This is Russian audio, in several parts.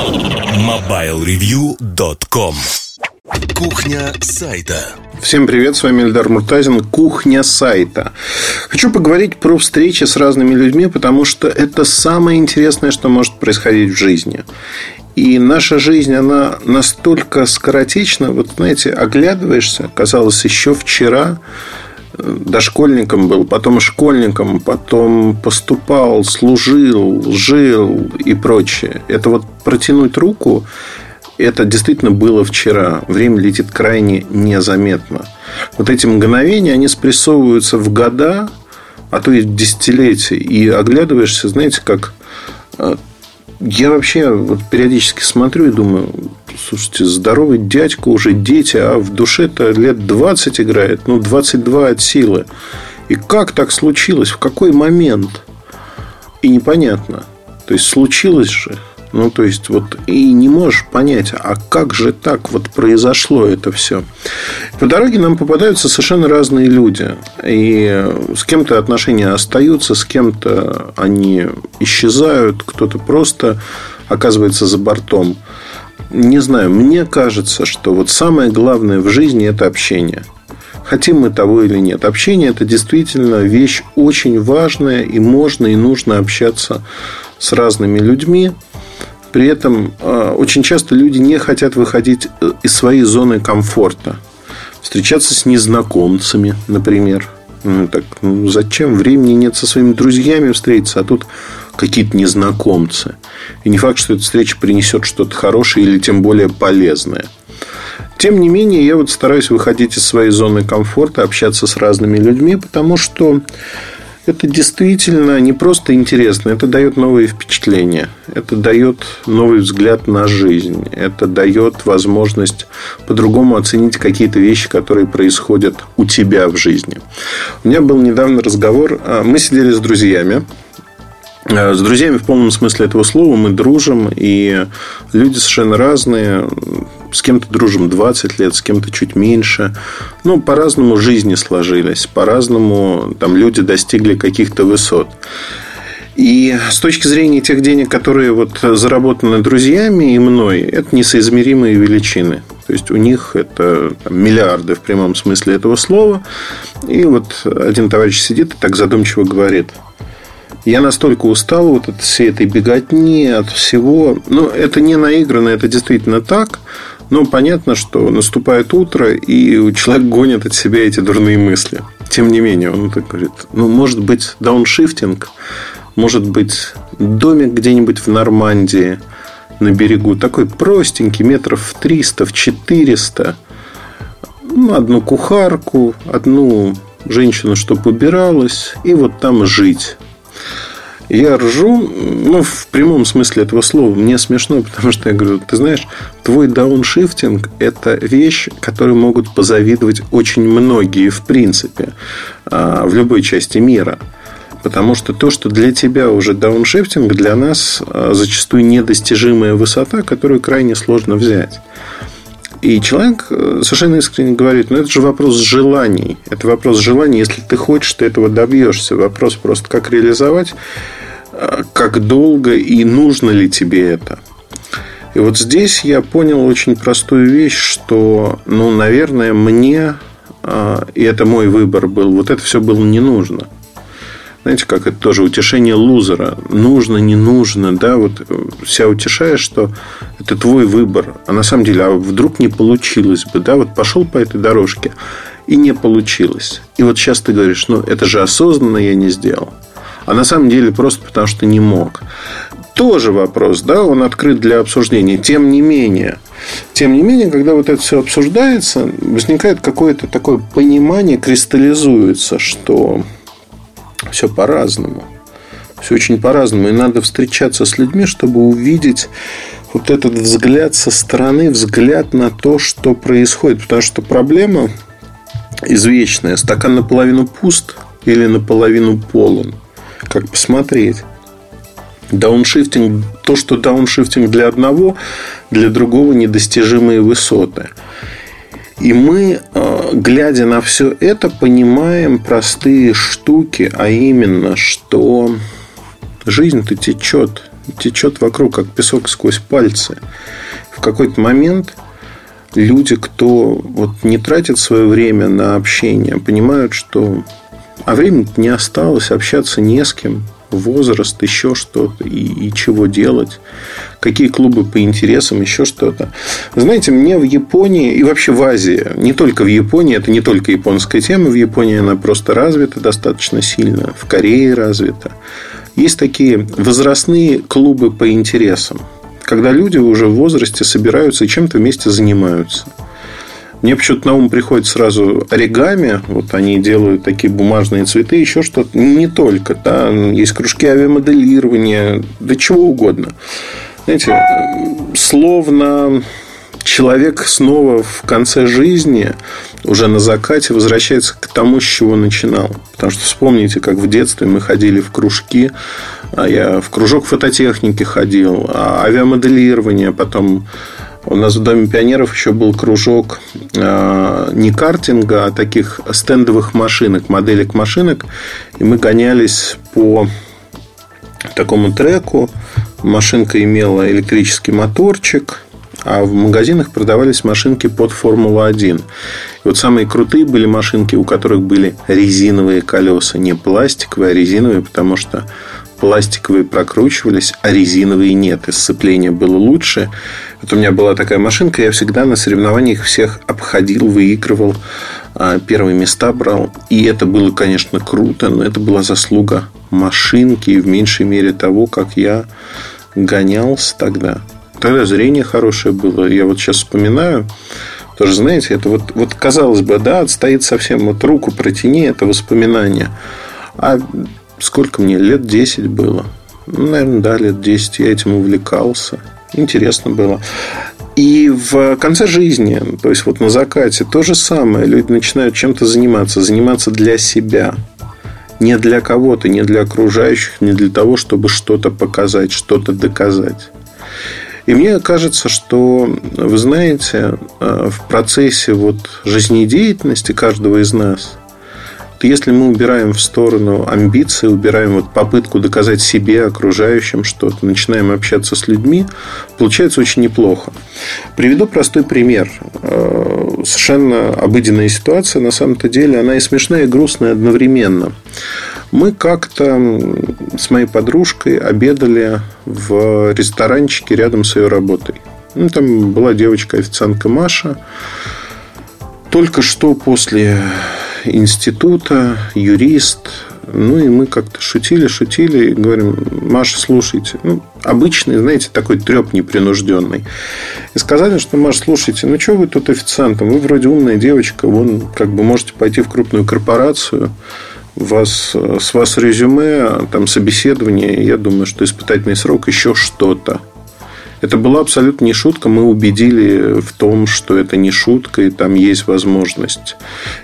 MobileReview.com Кухня сайта Всем привет, с вами Эльдар Муртазин, кухня сайта. Хочу поговорить про встречи с разными людьми, потому что это самое интересное, что может происходить в жизни. И наша жизнь, она настолько скоротечна. Вот, знаете, оглядываешься, казалось, еще вчера дошкольником был, потом школьником, потом поступал, служил, жил и прочее. Это вот протянуть руку, это действительно было вчера. Время летит крайне незаметно. Вот эти мгновения, они спрессовываются в года, а то и в десятилетия. И оглядываешься, знаете, как э, я вообще вот периодически смотрю и думаю, слушайте, здоровый дядька, уже дети, а в душе-то лет 20 играет, ну, 22 от силы. И как так случилось? В какой момент? И непонятно. То есть, случилось же. Ну, то есть, вот и не можешь понять, а как же так вот произошло это все. По дороге нам попадаются совершенно разные люди. И с кем-то отношения остаются, с кем-то они исчезают, кто-то просто оказывается за бортом. Не знаю, мне кажется, что вот самое главное в жизни это общение. Хотим мы того или нет. Общение это действительно вещь очень важная, и можно и нужно общаться с разными людьми. При этом э, очень часто люди не хотят выходить э, из своей зоны комфорта. Встречаться с незнакомцами, например. Ну, так, ну, зачем? Времени нет со своими друзьями встретиться, а тут какие-то незнакомцы. И не факт, что эта встреча принесет что-то хорошее или тем более полезное. Тем не менее, я вот стараюсь выходить из своей зоны комфорта, общаться с разными людьми, потому что это действительно не просто интересно, это дает новые впечатления, это дает новый взгляд на жизнь, это дает возможность по-другому оценить какие-то вещи, которые происходят у тебя в жизни. У меня был недавно разговор, а, мы сидели с друзьями, с друзьями в полном смысле этого слова мы дружим, и люди совершенно разные с кем-то дружим 20 лет, с кем-то чуть меньше. Ну, по-разному жизни сложились, по-разному там люди достигли каких-то высот. И с точки зрения тех денег, которые вот заработаны друзьями и мной, это несоизмеримые величины. То есть у них это там, миллиарды в прямом смысле этого слова. И вот один товарищ сидит и так задумчиво говорит. Я настолько устал вот от всей этой беготни, от всего. Ну, это не наигранно, это действительно так. Но понятно, что наступает утро, и человек гонит от себя эти дурные мысли. Тем не менее, он так говорит, ну, может быть, дауншифтинг, может быть, домик где-нибудь в Нормандии на берегу, такой простенький, метров в 300, в 400, ну, одну кухарку, одну женщину, чтобы убиралась, и вот там жить. Я ржу, ну, в прямом смысле этого слова. Мне смешно, потому что я говорю, ты знаешь, твой дауншифтинг – это вещь, которой могут позавидовать очень многие, в принципе, а, в любой части мира. Потому что то, что для тебя уже дауншифтинг, для нас а, зачастую недостижимая высота, которую крайне сложно взять. И человек э, совершенно искренне говорит, ну это же вопрос желаний. Это вопрос желаний, если ты хочешь, ты этого добьешься. Вопрос просто, как реализовать, как долго и нужно ли тебе это. И вот здесь я понял очень простую вещь, что, ну, наверное, мне, э, и это мой выбор был, вот это все было не нужно – знаете, как это тоже утешение лузера. Нужно, не нужно, да, вот себя утешаешь, что это твой выбор. А на самом деле, а вдруг не получилось бы, да, вот пошел по этой дорожке и не получилось. И вот сейчас ты говоришь, ну, это же осознанно я не сделал. А на самом деле просто потому, что не мог. Тоже вопрос, да, он открыт для обсуждения. Тем не менее, тем не менее, когда вот это все обсуждается, возникает какое-то такое понимание, кристаллизуется, что все по-разному. Все очень по-разному. И надо встречаться с людьми, чтобы увидеть вот этот взгляд со стороны, взгляд на то, что происходит. Потому что проблема извечная. Стакан наполовину пуст или наполовину полон. Как посмотреть? Дауншифтинг, то, что дауншифтинг для одного, для другого недостижимые высоты. И мы, э, глядя на все это, понимаем простые штуки, а именно, что жизнь-то течет. течет вокруг, как песок сквозь пальцы. В какой-то момент люди, кто вот не тратит свое время на общение, понимают, что а времени не осталось, общаться не с кем, возраст, еще что-то, и, и чего делать, какие клубы по интересам, еще что-то. Знаете, мне в Японии и вообще в Азии, не только в Японии, это не только японская тема, в Японии она просто развита достаточно сильно, в Корее развита. Есть такие возрастные клубы по интересам, когда люди уже в возрасте собираются и чем-то вместе занимаются – мне почему-то на ум приходит сразу оригами. Вот они делают такие бумажные цветы, еще что-то. Не только. Да? Есть кружки авиамоделирования, да чего угодно. Знаете, словно человек снова в конце жизни, уже на закате, возвращается к тому, с чего начинал. Потому что вспомните, как в детстве мы ходили в кружки, а я в кружок фототехники ходил, а авиамоделирование, потом у нас в Доме пионеров еще был кружок э, не картинга, а таких стендовых машинок, моделек машинок. И мы гонялись по такому треку. Машинка имела электрический моторчик, а в магазинах продавались машинки под Формулу-1. И вот самые крутые были машинки, у которых были резиновые колеса. Не пластиковые, а резиновые, потому что пластиковые прокручивались, а резиновые нет. И сцепление было лучше. Вот у меня была такая машинка, я всегда на соревнованиях всех обходил, выигрывал, а, первые места брал. И это было, конечно, круто, но это была заслуга машинки и в меньшей мере того, как я гонялся тогда. Тогда зрение хорошее было. Я вот сейчас вспоминаю, тоже, знаете, это вот, вот казалось бы, да, отстоит совсем, вот руку протяни, это воспоминание. А сколько мне, лет 10 было. Ну, наверное, да, лет 10 я этим увлекался. Интересно было. И в конце жизни, то есть вот на закате, то же самое. Люди начинают чем-то заниматься. Заниматься для себя. Не для кого-то, не для окружающих, не для того, чтобы что-то показать, что-то доказать. И мне кажется, что, вы знаете, э, в процессе вот жизнедеятельности каждого из нас – если мы убираем в сторону амбиции, убираем вот попытку доказать себе, окружающим что-то, начинаем общаться с людьми, получается очень неплохо. Приведу простой пример. Э, совершенно обыденная ситуация, на самом-то деле, она и смешная, и грустная одновременно. Мы как-то с моей подружкой обедали в ресторанчике рядом с ее работой. Ну, там была девочка-официантка Маша. Только что после института, юрист. Ну, и мы как-то шутили, шутили и говорим, Маша, слушайте. Ну, обычный, знаете, такой треп непринужденный. И сказали, что, Маша, слушайте, ну, что вы тут официантом? Вы вроде умная девочка, вон, как бы можете пойти в крупную корпорацию, вас, с вас резюме, там собеседование, я думаю, что испытательный срок, еще что-то. Это была абсолютно не шутка. Мы убедили в том, что это не шутка, и там есть возможность.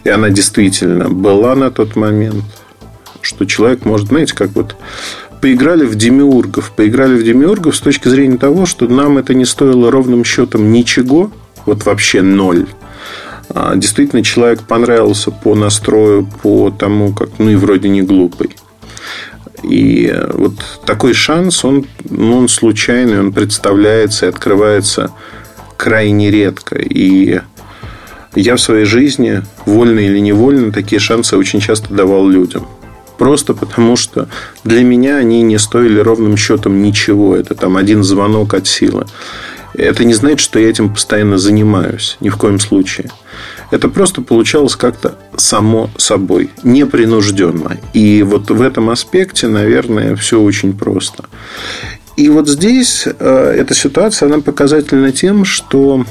И она действительно была на тот момент, что человек может, знаете, как вот поиграли в демиургов. Поиграли в демиургов с точки зрения того, что нам это не стоило ровным счетом ничего, вот вообще ноль. А действительно, человек понравился по настрою, по тому, как, ну и вроде не глупый. И вот такой шанс, он, ну, он случайный, он представляется и открывается крайне редко. И я в своей жизни, вольно или невольно, такие шансы очень часто давал людям. Просто потому, что для меня они не стоили ровным счетом ничего. Это там один звонок от силы. Это не значит, что я этим постоянно занимаюсь. Ни в коем случае. Это просто получалось как-то само собой, непринужденно. И вот в этом аспекте, наверное, все очень просто. И вот здесь э, эта ситуация, она показательна тем, что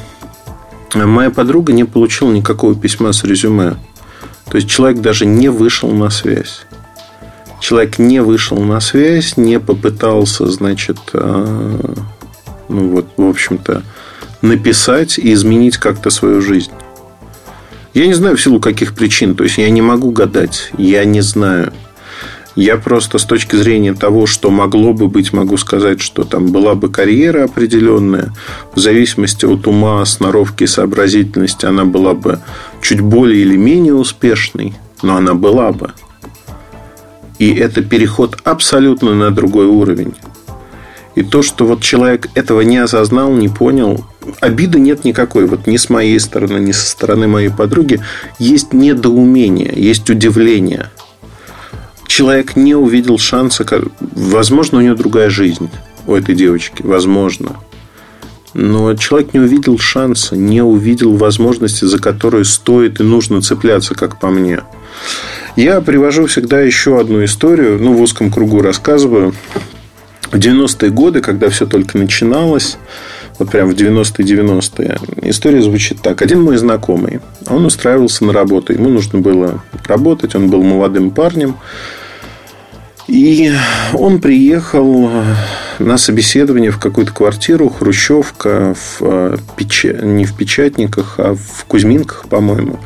моя подруга не получила никакого письма с резюме. То есть человек даже не вышел на связь. Человек не вышел на связь, не попытался, значит, э, ну вот, в общем-то, написать и изменить как-то свою жизнь. Я не знаю в силу каких причин. То есть я не могу гадать. Я не знаю. Я просто с точки зрения того, что могло бы быть, могу сказать, что там была бы карьера определенная. В зависимости от ума, сноровки, сообразительности она была бы чуть более или менее успешной. Но она была бы. И это переход абсолютно на другой уровень. И то, что вот человек этого не осознал, не понял, обиды нет никакой. Вот ни с моей стороны, ни со стороны моей подруги. Есть недоумение, есть удивление. Человек не увидел шанса. Возможно, у нее другая жизнь у этой девочки. Возможно. Но человек не увидел шанса, не увидел возможности, за которую стоит и нужно цепляться, как по мне. Я привожу всегда еще одну историю, ну, в узком кругу рассказываю. В 90-е годы, когда все только начиналось, вот прям в 90-е-90-е, история звучит так. Один мой знакомый, он устраивался на работу. Ему нужно было работать, он был молодым парнем. И он приехал на собеседование в какую-то квартиру, Хрущевка, в э, печ... не в Печатниках, а в Кузьминках, по-моему.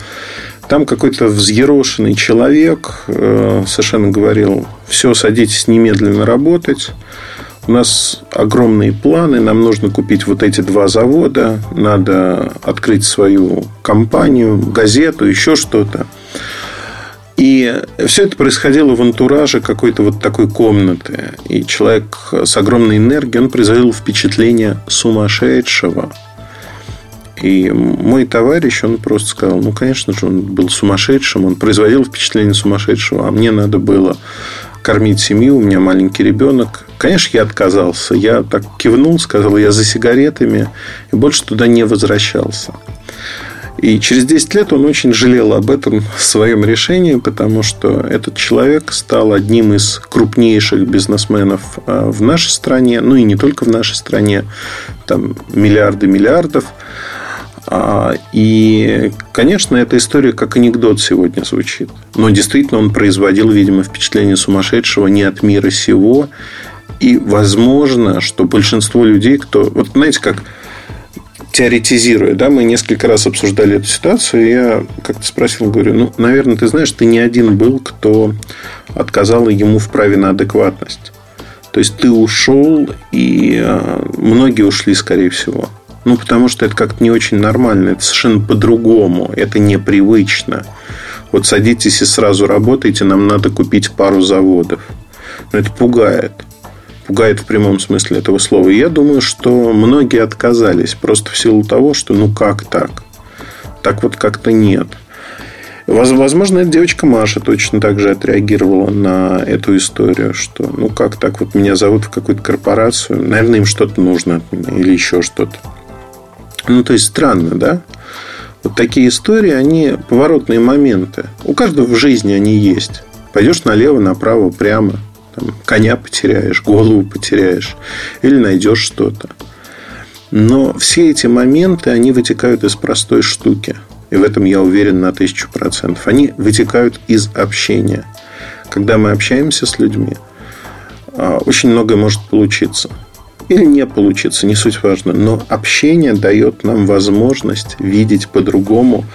Там какой-то взъерошенный человек э, совершенно говорил, все, садитесь немедленно работать. У нас огромные планы, нам нужно купить вот эти два завода, надо открыть свою компанию, газету, еще что-то. И все это происходило в антураже какой-то вот такой комнаты. И человек с огромной энергией, он производил впечатление сумасшедшего. И мой товарищ, он просто сказал, ну, конечно же, он был сумасшедшим, он производил впечатление сумасшедшего, а мне надо было кормить семью, у меня маленький ребенок. Конечно, я отказался. Я так кивнул, сказал, я за сигаретами, и больше туда не возвращался. И через 10 лет он очень жалел об этом своем решении, потому что этот человек стал одним из крупнейших бизнесменов а, в нашей стране, ну и не только в нашей стране, там миллиарды миллиардов. А, и, конечно, эта история как анекдот сегодня звучит. Но действительно он производил, видимо, впечатление сумасшедшего не от мира сего. И возможно, что большинство людей, кто... Вот знаете, как теоретизируя, да, мы несколько раз обсуждали эту ситуацию, и я как-то спросил, говорю, ну, наверное, ты знаешь, ты не один был, кто отказал ему в праве на адекватность. То есть ты ушел, и а, многие ушли, скорее всего. Ну, потому что это как-то не очень нормально, это совершенно по-другому, это непривычно. Вот садитесь и сразу работайте, нам надо купить пару заводов. Но это пугает пугает в прямом смысле этого слова. И я думаю, что многие отказались просто в силу того, что ну как так? Так вот как-то нет. Возможно, эта девочка Маша точно так же отреагировала на эту историю, что ну как так вот меня зовут в какую-то корпорацию, наверное, им что-то нужно от меня или еще что-то. Ну, то есть странно, да? Вот такие истории, они поворотные моменты. У каждого в жизни они есть. Пойдешь налево, направо, прямо – там, коня потеряешь, голову потеряешь или найдешь что-то. Но все эти моменты, они вытекают из простой штуки. И в этом я уверен на тысячу процентов. Они вытекают из общения. Когда мы общаемся с людьми, а, очень многое может получиться. Или не получиться, не суть важно. Но общение дает нам возможность видеть по-другому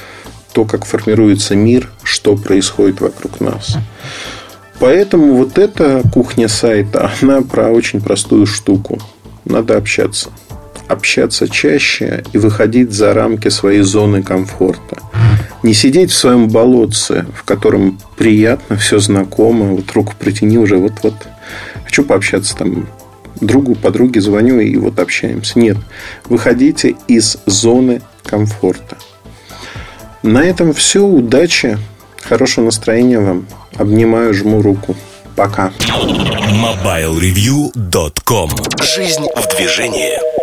то, как формируется мир, что происходит вокруг нас. Поэтому вот эта кухня сайта, она про очень простую штуку. Надо общаться. Общаться чаще и выходить за рамки своей зоны комфорта. Не сидеть в своем болотце, в котором приятно, все знакомо. Вот руку протяни уже, вот-вот. Хочу пообщаться там другу, подруге звоню и вот общаемся. Нет. Выходите из зоны комфорта. На этом все. Удачи. Хорошего настроения вам. Обнимаю, жму руку. Пока. MobileReview.com Жизнь в движении.